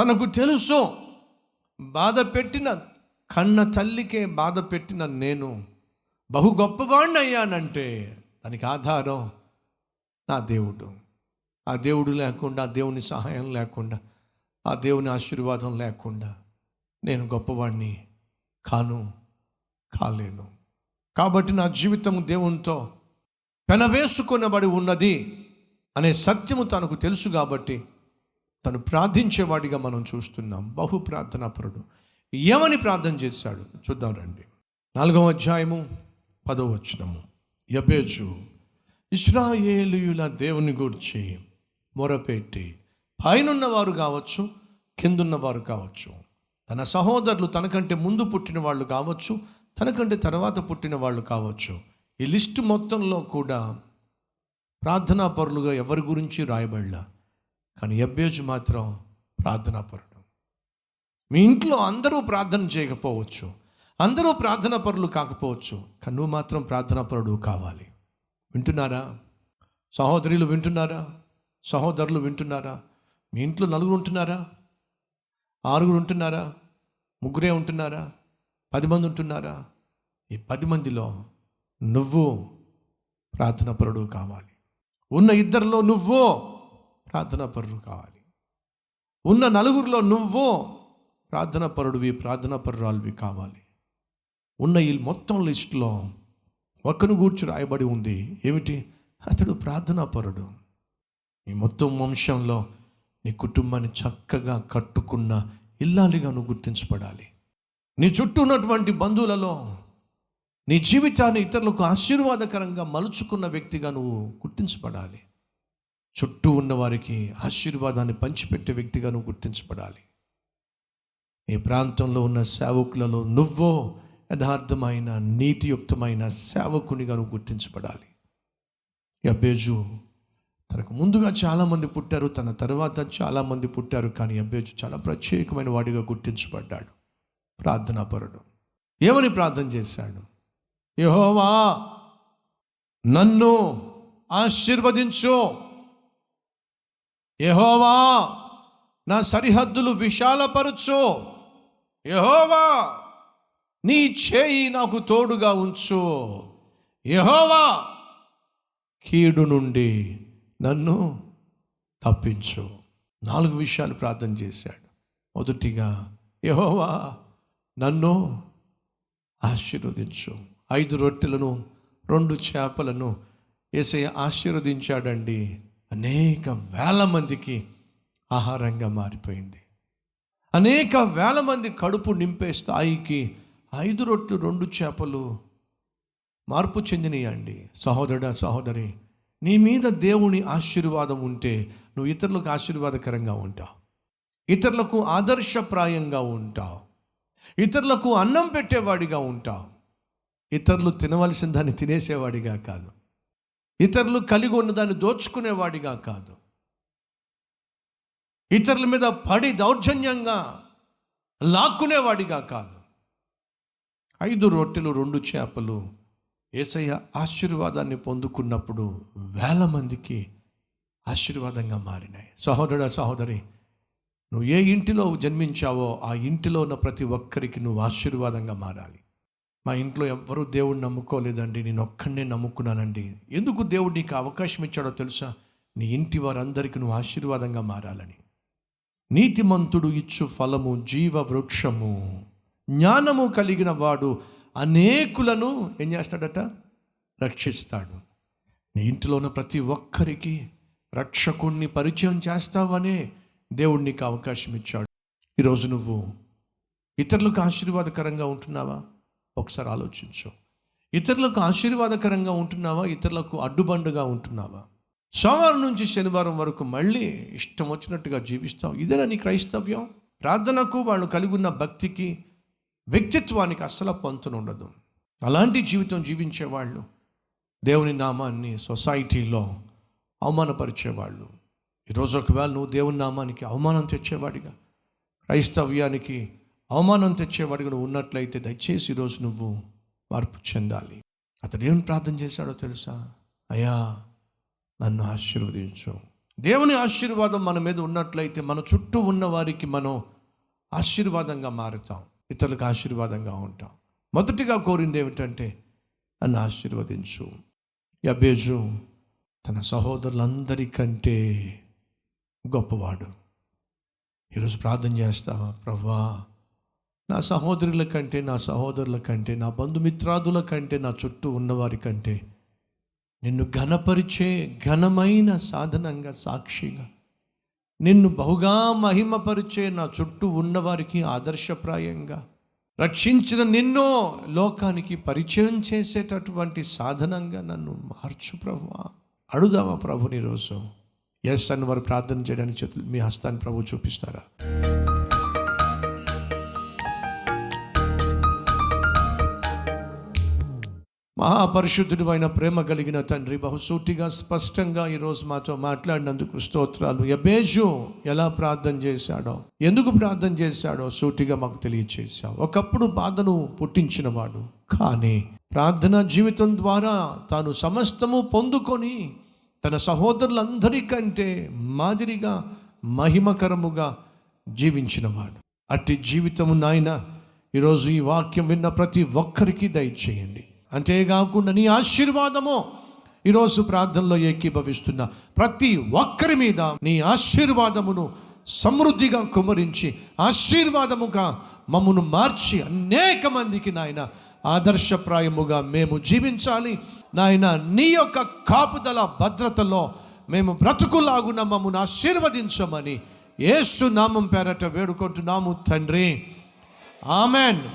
తనకు తెలుసు. బాధ పెట్టిన కన్న తల్లికే బాధ పెట్టిన నేను బహు గొప్పవాణ్ణి అయ్యానంటే దానికి ఆధారం నా దేవుడు. ఆ దేవుడు లేకుండా ఆ దేవుని సహాయం లేకుండా ఆ దేవుని ఆశీర్వాదం లేకుండా నేను గొప్పవాణ్ణి కాను కాలేను. కాబట్టి నా జీవితం దేవునితో పెనవేసుకొనబడి ఉన్నది అనే సత్యము తనకు తెలుసు కాబట్టి తను ప్రార్థించేవాడిగా మనం చూస్తున్నాం. బహు ప్రార్థనాపరుడు. ఏమని ప్రార్థన చేశాడు. చూద్దాం రండి. నాలుగవ అధ్యాయము పదవ వచనము. యబేజు ఇస్రాయేలీయుల దేవుని గూర్చి మొరపెట్టి పైనున్న వారు కావచ్చు కిందున్న వారు కావచ్చు తన సహోదరులు తనకంటే ముందు పుట్టిన వాళ్ళు కావచ్చు తనకంటే తర్వాత పుట్టిన వాళ్ళు కావచ్చు ఈ లిస్టు మొత్తంలో కూడా ప్రార్థనా పరులుగా ఎవరి గురించి రాయబడలా? కానీ ఎబ్బేజు మాత్రం ప్రార్థనాపరుడు మీ ఇంట్లో అందరూ ప్రార్థన చేయకపోవచ్చు. అందరూ ప్రార్థనా పరులు కాకపోవచ్చు. కానీ నువ్వు మాత్రం ప్రార్థనా పరుడు కావాలి. వింటున్నారా? సహోదరులు వింటున్నారా? సహోదరులు వింటున్నారా? మీ ఇంట్లో నలుగురు ఉంటున్నారా? ఆరుగురు ఉంటున్నారా? ముగ్గురే ఉంటున్నారా? పది మంది ఉంటున్నారా? ఈ పది మందిలో నువ్వు ప్రార్థన పరుడు కావాలి. ఉన్న ఇద్దరిలో నువ్వు ప్రార్థనా పరుడు కావాలి. ఉన్న నలుగురిలో నువ్వు ప్రార్థన పరుడివి ప్రార్థన పరురాలువి కావాలి. ఉన్న ఈ మొత్తం లిస్టులో ఒక్కను గూర్చి రాయబడి ఉంది. ఏమిటి? అతడు ప్రార్థనా పరుడు. ఈ మొత్తం వంశంలో నీ కుటుంబాన్ని చక్కగా కట్టుకున్న ఇల్లాలిగా నువ్వు గుర్తించబడాలి. నీ చుట్టూ ఉన్నటువంటి బంధువులలో నీ జీవితాన్ని ఇతరులకు ఆశీర్వాదకరంగా మలుచుకున్న వ్యక్తిగా నువ్వు గుర్తించబడాలి. చుట్టూ ఉన్న వారికి ఆశీర్వాదాన్ని పంచిపెట్టే వ్యక్తిగా నువ్వు గుర్తించబడాలి. ఈ ప్రాంతంలో ఉన్న సేవకులలో నువ్వో యథార్థమైన నీతియుక్తమైన సేవకునిగా నువ్వు గుర్తించబడాలి. అబ్బేజు తనకు ముందుగా చాలామంది పుట్టారు తన తర్వాత చాలామంది పుట్టారు కానీ అబ్బేజు చాలా ప్రత్యేకమైన వాడిగా గుర్తించబడ్డాడు. ప్రార్థనాపరుడు ఏమని ప్రార్థన చేశాడు? యహోవా నన్ను ఆశీర్వదించు. యహోవా నా సరిహద్దులు విశాలపరచు. యహోవా నీ చేయి నాకు తోడుగా ఉంచు. యహోవా కీడు నుండి నన్ను తప్పించు. నాలుగు విషయాలు ప్రార్థన చేశాడు. మొదటిగా యహోవా నన్ను ఆశీర్వదించు. ఐదు రొట్టెలను రెండు చేపలను వేసే ఆశీర్వదించాడండి. అనేక వేల మందికి ఆహారంగా మారిపోయింది. అనేక వేల మంది కడుపు నింపే స్థాయికి ఐదు రొట్లు రెండు చేపలు మార్పు చెందినయండి. సహోదరుడ సహోదరి నీ మీద దేవుని ఆశీర్వాదం ఉంటే నువ్వు ఇతరులకు ఆశీర్వాదకరంగా ఉంటావు. ఇతరులకు ఆదర్శప్రాయంగా ఉంటావు. ఇతరులకు అన్నం పెట్టేవాడిగా ఉంటావు. ఇతరులు తినవలసిన దాన్ని తినేసేవాడిగా కాదు. ఇతరులు కలిగి ఉన్న దాన్ని దోచుకునేవాడిగా కాదు. ఇతరుల మీద పడి దౌర్జన్యంగా లాక్కునేవాడిగా కాదు. ఐదు రొట్టెలు రెండు చేపలు ఏసయ్య ఆశీర్వాదాన్ని పొందుకున్నప్పుడు వేల మందికి ఆశీర్వాదంగా మారినాయి. సహోదరుడ సహోదరి నువ్వు ఏ ఇంటిలో జన్మించావో ఆ ఇంటిలో ఉన్న ప్రతి ఒక్కరికి నువ్వు ఆశీర్వాదంగా మారాలి. మా ఇంట్లో ఎవ్వరూ దేవుడిని నమ్ముకోలేదండి నేను ఒక్కడనే నమ్ముకున్నానండి. ఎందుకు దేవుడు నీకు అవకాశం ఇచ్చాడో తెలుసా? నీ ఇంటి వారందరికీ నువ్వు ఆశీర్వాదంగా మారాలని. నీతిమంతుడు ఇచ్చు ఫలము జీవ వృక్షము జ్ఞానము కలిగిన వాడు అనేకులను ఏం చేస్తాడట? రక్షిస్తాడు. నీ ఇంటిలో ఉన్న ప్రతి ఒక్కరికి రక్షకుణ్ణి పరిచయం చేస్తావనే దేవుడు నీకు అవకాశం ఇచ్చాడు. ఈరోజు నువ్వు ఇతరులకు ఆశీర్వాదకరంగా ఉంటున్నావా? ఒకసారి ఆలోచించు. ఇతరులకు ఆశీర్వాదకరంగా ఉంటున్నావా? ఇతరులకు అడ్డుబండుగా ఉంటున్నావా? సోమవారం నుంచి శనివారం వరకు మళ్ళీ ఇష్టం వచ్చినట్టుగా జీవిస్తావు. ఇదేనా నీ క్రైస్తవ్యం? ప్రార్థనకు వాళ్ళు కలిగి ఉన్న భక్తికి వ్యక్తిత్వానికి అస్సలు పొంతన ఉండదు. అలాంటి జీవితం జీవించేవాళ్ళు దేవుని నామాన్ని సొసైటీలో అవమానపరిచేవాళ్ళు. ఈరోజు ఒకవేళ నువ్వు దేవుని నామానికి అవమానం తెచ్చేవాడిగా క్రైస్తవ్యానికి అవమానం తెచ్చేవాడిగా నువ్వు ఉన్నట్లయితే దయచేసి ఈరోజు నువ్వు మార్పు చెందాలి. అతడు ఏమని ప్రార్థన చేశాడో తెలుసా? అయ్యా నన్ను ఆశీర్వదించు. దేవుని ఆశీర్వాదం మన మీద ఉన్నట్లయితే మన చుట్టూ ఉన్న వారికి మనం ఆశీర్వాదంగా మారుతాం. ఇతరులకు ఆశీర్వాదంగా ఉంటాం. మొదటిగా కోరింది ఏమిటంటే నన్ను ఆశీర్వదించు. యబేజు తన సహోదరులందరికంటే గొప్పవాడు. ఈరోజు ప్రార్థన చేస్తావా? ప్రవ్వా నా సహోదరుల కంటే నా సహోదరుల కంటే నా బంధుమిత్రాదుల కంటే నా చుట్టూ ఉన్నవారి కంటే నిన్ను ఘనపరిచే ఘనమైన సాధనంగా సాక్షిగా నిన్ను బహుగా మహిమపరిచే నా చుట్టూ ఉన్నవారికి ఆదర్శప్రాయంగా రక్షించిన నిన్నో లోకానికి పరిచయం చేసేటటువంటి సాధనంగా నన్ను మార్చు ప్రభువా. అడుదామా ప్రభుని రోజు ఎస్ అని వారు ప్రార్థన చేయడానికి చేతులు మీ హస్తాన్ని ప్రభు చూపిస్తారా? మహాపరిశుద్ధుడు అయిన ప్రేమ కలిగిన తండ్రి బహుసూటిగా స్పష్టంగా ఈరోజు మాతో మాట్లాడినందుకు స్తోత్రాలు. యబేజు ఎలా ప్రార్థన చేశాడో ఎందుకు ప్రార్థన చేశాడో సూటిగా మాకు తెలియచేశావు. ఒకప్పుడు బాధను పుట్టించినవాడు కానీ ప్రార్థన జీవితం ద్వారా తాను సమస్తము పొందుకొని తన సహోదరులందరికంటే మాదిరిగా మహిమకరముగా జీవించినవాడు. అట్టి జీవితము నాయన ఈరోజు ఈ వాక్యం విన్న ప్రతి ఒక్కరికి దయచేయండి. అంతేకాకుండా నీ ఆశీర్వాదము. ఈరోజు ప్రార్థనలో ఏకీభవిస్తున్న ప్రతి ఒక్కరి మీద నీ ఆశీర్వాదమును సమృద్ధిగా కుమరించి ఆశీర్వాదముగా మమ్మను మార్చి అనేక మందికి నాయన ఆదర్శప్రాయముగా మేము జీవించాలి. నాయన నీ యొక్క కాపుదల భద్రతలో మేము బ్రతుకులాగున మమ్మను ఆశీర్వదించమని ఏసునామం నామం పేరట వేడుకుంటున్నాము తండ్రి. ఆమెన్.